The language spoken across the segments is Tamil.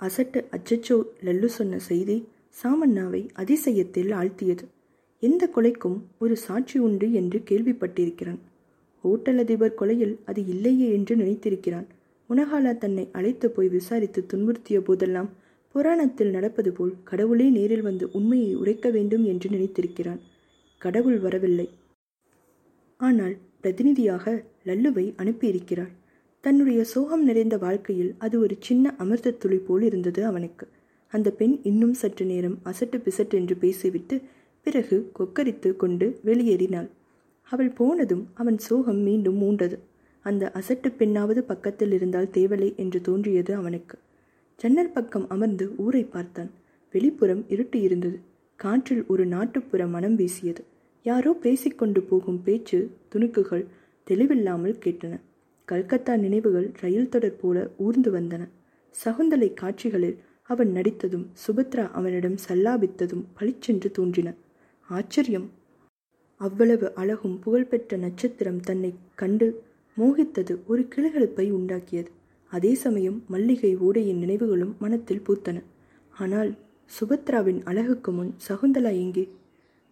அசட்டு அச்சச்சோ லல்லு சொன்ன செய்தி சாமண்ணாவை அதிசயத்தில் ஆழ்த்தியது. எந்த கொலைக்கும் ஒரு சாட்சி உண்டு என்று கேள்விப்பட்டிருக்கிறான். ஹோட்டல் அதிபர் கொலையில் அது இல்லையே என்று நினைத்திருக்கிறான். உனகாலா தன்னை அழைத்து போய் விசாரித்து துன்புறுத்திய போதெல்லாம் புராணத்தில் நடப்பது போல் கடவுளே நேரில் வந்து உண்மையை உரைக்க வேண்டும் என்று நினைத்திருக்கிறான். கடவுள் வரவில்லை. ஆனால் பிரதிநிதியாக லல்லுவை அனுப்பியிருக்கிறாள். தன்னுடைய சோகம் நிறைந்த வாழ்க்கையில் அது ஒரு சின்ன அமிர்த துளி போல் இருந்தது அவனுக்கு. அந்த பெண் இன்னும் சற்று நேரம் அசட்டு பிசட்டு என்று பேசிவிட்டு பிறகு கொக்கரித்து கொண்டு வெளியேறினாள். அவள் போனதும் அவன் சோகம் மீண்டும் மூண்டது. அந்த அசட்டு பெண்ணாவது பக்கத்தில் இருந்தால் தேவலை என்று தோன்றியது அவனுக்கு. ஜன்னல் பக்கம் அமர்ந்து ஊரை பார்த்தான். வெளிப்புறம் இருட்டு இருந்தது. காற்றில் ஒரு நாட்டுப்புற மனம் வீசியது. யாரோ பேசிக்கொண்டு போகும் பேச்சு துணுக்குகள் தெளிவில்லாமல் கேட்டன. கல்கத்தா நினைவுகள் ரயில் தொடர் போல ஊர்ந்து வந்தன. சகுந்தலை காட்சிகளில் அவன் நடித்ததும் சுபத்ரா அவனிடம் சல்லாபித்ததும் பளிச்சென்று தோன்றின. ஆச்சரியம்! அவ்வளவு அழகும் புகழ்பெற்ற நட்சத்திரம் தன்னை கண்டு மோகித்தது ஒரு கிளுகிழப்பை உண்டாக்கியது. அதே சமயம் மல்லிகை ஓடையின் நினைவுகளும் மனத்தில் பூத்தன. ஆனால் சுபத்ராவின் அழகுக்கு முன் சகுந்தலா எங்கே?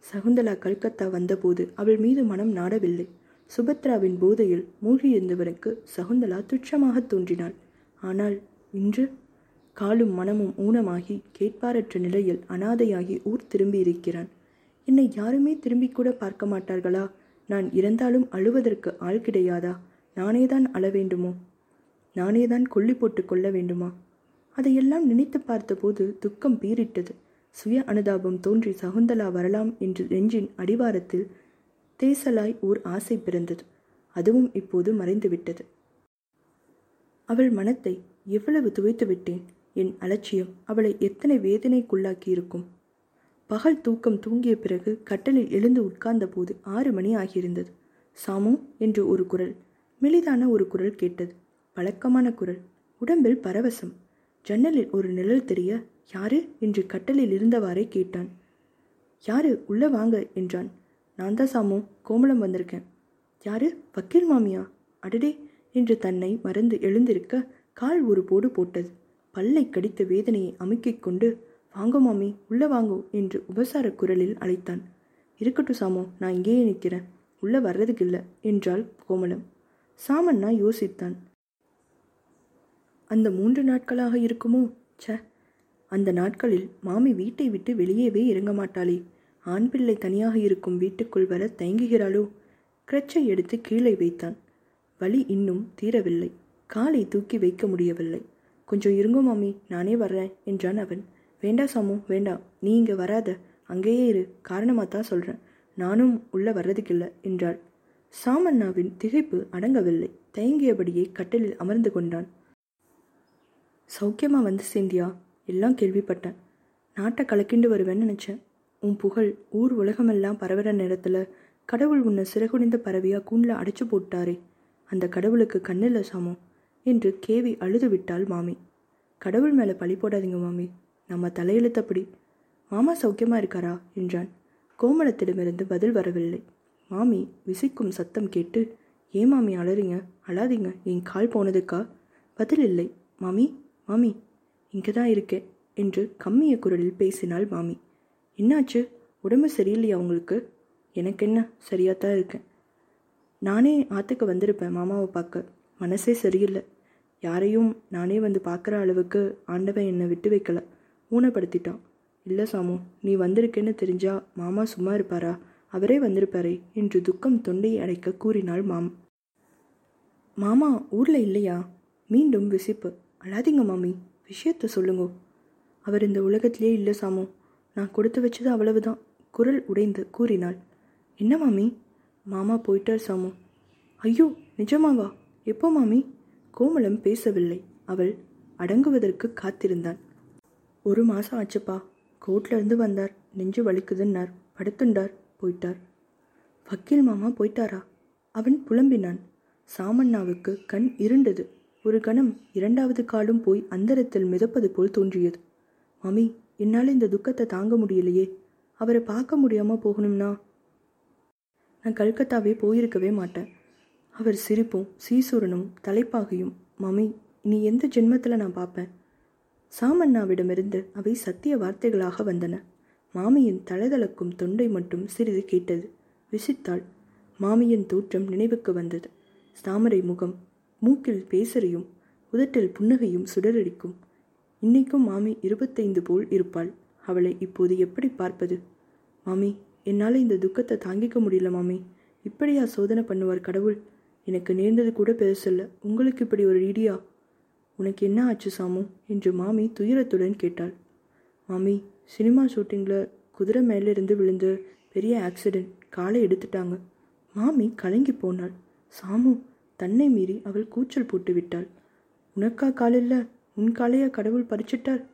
சகுந்தலா கல்கத்தா வந்தபோது அவள் மீது மனம் நாடவில்லை. சுபத்ராவின் போதையில் மூழ்கியிருந்தவனுக்கு சகுந்தலா துச்சமாக தோன்றினாள். ஆனால் இன்று காலும் மனமும் ஊனமாகி கேட்பாரற்ற நிலையில் அனாதையாகி ஊர் திரும்பியிருக்கிறான். என்னை யாருமே திரும்பி கூட பார்க்க மாட்டார்களா? நான் இறந்தாலும் அழுவதற்கு ஆள் கிடையாதா? நானேதான் அழ வேண்டுமோ? நானேதான் கொல்லி போட்டு கொள்ள வேண்டுமா? அதையெல்லாம் நினைத்து பார்த்தபோது துக்கம் பீரிட்டது சுய அனுதாபம் தோன்றி சகுந்தலா வரலாம் என்று நெஞ்சின் அடிவாரத்தில் தேசலாய் ஓர் ஆசை பிறந்தது. அதுவும் இப்போது மறைந்துவிட்டது. அவள் மனத்தை எவ்வளவு துவைத்து விட்டேன் என் அலட்சியம் அவளை எத்தனை வேதனைக்குள்ளாக்கி இருக்கும் பகல் தூக்கம் தூங்கிய பிறகு கட்டலில் எழுந்து உட்கார்ந்த போது ஆறு மணி ஆகியிருந்தது. சாமு என்று ஒரு குரல் மெலிதான ஒரு குரல் கேட்டது. பழக்கமான குரல் உடம்பில் பரவசம். ஜன்னலில் ஒரு நிழல் தெரிய யாரு? என்று கட்டலில் இருந்தவாறே கேட்டான். யாரு? உள்ள வாங்க என்றான். நான் தான் சாமு கோமலம் வந்திருக்கேன். யாரு? வக்கீல் மாமியா? அடடே என்று தன்னை மறந்து எழுந்திருக்க கால் ஒரு போடு போட்டது. பல்லை கடித்த வேதனையை அமுக்கிக் கொண்டு வாங்க மாமி உள்ளே வாங்கோ என்று உபசார குரலில் அழைத்தான். இருக்கட்டும் சாமோ நான் இங்கேயே நிற்கிறேன். உள்ள வர்றதுக்கு இல்லை என்றாள் கோமலம் சாமண்ணா யோசித்தான். அந்த மூன்று நாட்களாக இருக்குமோ? ச்ச! அந்த நாட்களில் மாமி வீட்டை விட்டு வெளியேவே இறங்க மாட்டாளே. ஆண் பிள்ளை தனியாக இருக்கும் வீட்டுக்குள் வர தயங்குகிறாளோ? கிரச்சை எடுத்து கீழே வைத்தான். வலி இன்னும் தீரவில்லை. காலை தூக்கி வைக்க முடியவில்லை. கொஞ்சம் இருங்கோ மாமி நானே வர்றேன் என்றான் அவன். வேண்டா சாமு வேண்டாம் நீ இங்கே வராத. அங்கேயே இரு. காரணமாக தான் சொல்கிறேன் நானும் உள்ளே வர்றதுக்கில்ல என்றாள். சாமண்ணாவின் திகைப்பு அடங்கவில்லை. தயங்கியபடியே கட்டிலில் அமர்ந்து கொண்டான். சௌக்கியமாக வந்து சேந்தியா எல்லாம் கேள்விப்பட்டேன். நாட்டை கலக்கிண்டு வருவேன்னு நினச்சேன். உன் புகழ் ஊர் உலகமெல்லாம் பரவுற நேரத்தில் கடவுள் உன்னை சிறகுனிந்த பறவையாக கூண்டில் அடைச்சு போட்டாரே. அந்த கடவுளுக்கு கண்ணில்ல சாமோ என்று கேவி அழுது விட்டாள் மாமி. கடவுள் மேலே பழி போடாதீங்க மாமி. நம்ம தலையெழுத்தப்படி மாமா சௌக்கியமாக இருக்காரா? என்றான். கோமலத்திடமிருந்து பதில் வரவில்லை. மாமி விசிக்கும் சத்தம் கேட்டு ஏன் மாமி அழறிங்க அழாதீங்க. என் கால் போனதுக்கா? பதில் இல்லை. மாமி மாமி இங்கே தான் இருக்கேன் என்று கம்மிய குரலில் பேசினாள் மாமி. என்னாச்சு? உடம்பு சரியில்லையா உங்களுக்கு? எனக்கு என்ன சரியாக தான் இருக்கேன். நானே ஆற்றுக்கு வந்திருப்பேன் மாமாவை பார்க்க. மனசே சரியில்லை. யாரையும் நானே வந்து பார்க்குற அளவுக்கு ஆண்டவன் என்னை விட்டு வைக்கல. ஊனப்படுத்திட்டான். இல்லை சாமு நீ வந்திருக்கேன்னு தெரிஞ்சா மாமா சும்மா இருப்பாரா? அவரே வந்திருப்பாரே என்று துக்கம் தொண்டையை அடைக்க கூறினாள் மாம். மாமா ஊரில் இல்லையா? மீண்டும் விசிப்பு. அழாதீங்க மாமி விஷயத்த சொல்லுங்க. அவர் இந்த உலகத்திலே இல்லை சாமு. நான் கொடுத்து வச்சது அவ்வளவுதான். குரல் உடைந்து கூறினாள். என்ன மாமி? மாமா போயிட்டார் சாமு. ஐயோ நிஜமாவா? எப்போ மாமி? கோமலம் பேசவில்லை. அவள் அடங்குவதற்கு காத்திருந்தான் ஒரு மாதம் ஆச்சுப்பா. கோர்ட்ல இருந்து வந்தார். நெஞ்சு வலிக்குதுன்னார். படுத்துண்டார். போயிட்டார். வக்கீல் மாமா போயிட்டாரா? அவன் புலம்பினான். சாமண்ணாவுக்கு கண் இருண்டது. ஒரு கணம் இரண்டாவது காலும் போய் அந்தரத்தில் மிதப்பது போல் தோன்றியது. மாமி என்னால் இந்த துக்கத்தை தாங்க முடியலையே. அவரை பார்க்க முடியாமல் போகணும்னா? நான் கல்கத்தாவே போயிருக்கவே மாட்டேன். அவர் சிரிப்பும் சீசுரனும் தலைப்பாகையும் மம்மி நீ எந்த ஜென்மத்தில் நான் பார்ப்பேன்? சாமண்ணாவிடமிருந்து அவை சத்திய வார்த்தைகளாக வந்தன. மாமியின் தளதளக்கும் தொண்டை மட்டும் சிறிது கேட்டது. விசித்தாள். மாமியின் தோற்றம் நினைவுக்கு வந்தது. தாமரை முகம் மூக்கில் பேசறியும் உதட்டில் புன்னகையும் சுடரடிக்கும். இன்னைக்கும் மாமி இருபத்தைந்து போல் இருப்பாள். அவளை இப்போது எப்படி பார்ப்பது? மாமி என்னால் இந்த துக்கத்தை தாங்கிக்க முடியல மாமி. இப்படியா சோதனை பண்ணுவார் கடவுள்? எனக்கு நேர்ந்தது கூட பெருசல்ல உங்களுக்கு இப்படி ஒரு ரீடியா உனக்கு என்ன ஆச்சு சாமு? என்று மாமி துயரத்துடன் கேட்டாள். மாமி சினிமா ஷூட்டிங்கில் குதிரை மேலிருந்து விழுந்த பெரிய ஆக்சிடென்ட் காலை எடுத்துட்டாங்க. மாமி கலங்கி போனாள். சாமு தன்னை மீறி அவள் கூச்சல் போட்டு விட்டாள். உனக்கா காலில்ல உன் காலையா கடவுள் பறிச்சிட்டார்?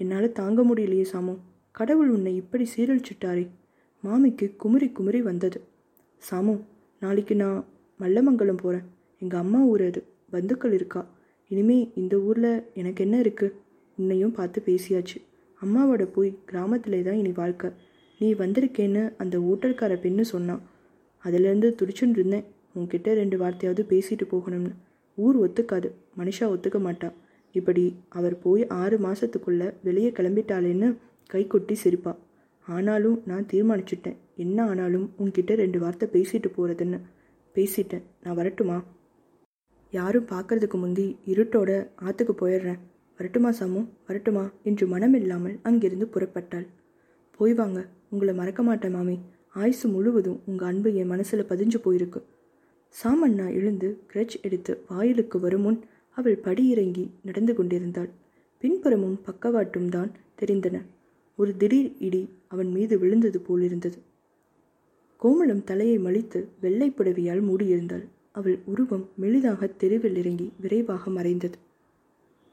என்னால் தாங்க முடியலையே சாமு. கடவுள் உன்னை இப்படி சீரழிச்சிட்டாரே. மாமிக்கு குமுறி குமுறி வந்தது. சாமு நாளைக்கு நான் மல்லமங்கலம் போகிறேன் எங்கள் அம்மா ஊர் அது. பந்துக்கள் இருக்கா? இனிமே இந்த ஊரில் எனக்கு என்ன இருக்குது உன்னையும் பார்த்து பேசியாச்சு. அம்மாவோட போய் கிராமத்திலே தான் இனி வாழ்க்கை. நீ வந்திருக்கேன்னு அந்த ஓட்டல்கார பெண்ணு சொன்னான் அதுலேருந்து துடிச்சுன்னு இருந்தேன். உன்கிட்ட ரெண்டு வார்த்தையாவது பேசிட்டு போகணும்னு. ஊர் ஒத்துக்காது. மனுஷா ஒத்துக்க மாட்டான் இப்படி அவர் போய் ஆறு மாதத்துக்குள்ளே வெளியே கிளம்பிட்டாளேன்னு கைகொட்டி சிரிப்பா. ஆனாலும் நான் தீர்மானிச்சிட்டேன். என்ன ஆனாலும் உன்கிட்ட ரெண்டு வார்த்தை பேசிட்டு போகிறதுன்னு பேசிட்டேன். நான் வரட்டுமா? யாரும் பார்க்கறதுக்கு முந்தி இருட்டோட ஆற்றுக்கு போயிடுறேன். வரட்டுமா சாமு? வரட்டுமா? என்று மனமில்லாமல் அங்கிருந்து புறப்பட்டாள். போய் வாங்க. உங்களை மறக்க மாட்டேன் மாமி. ஆயுசு முழுவதும் உங்கள் அன்பு என் மனசில் பதிஞ்சு போயிருக்கு. சாமண்ணா எழுந்து கிரட்ச் எடுத்து வாயிலுக்கு வரும் முன் அவள் படியிறங்கி நடந்து கொண்டிருந்தாள். பின்புறமும் பக்கவாட்டும் தான் தெரிந்தன. ஒரு திடீர் இடி அவன் மீது விழுந்தது போலிருந்தது. கோமளம் தலையை மலித்து வெள்ளை புடவியால் மூடியிருந்தாள். அவள் உருவம் மெலிதாக தெருவில் இறங்கி விரைவாக மறைந்தது.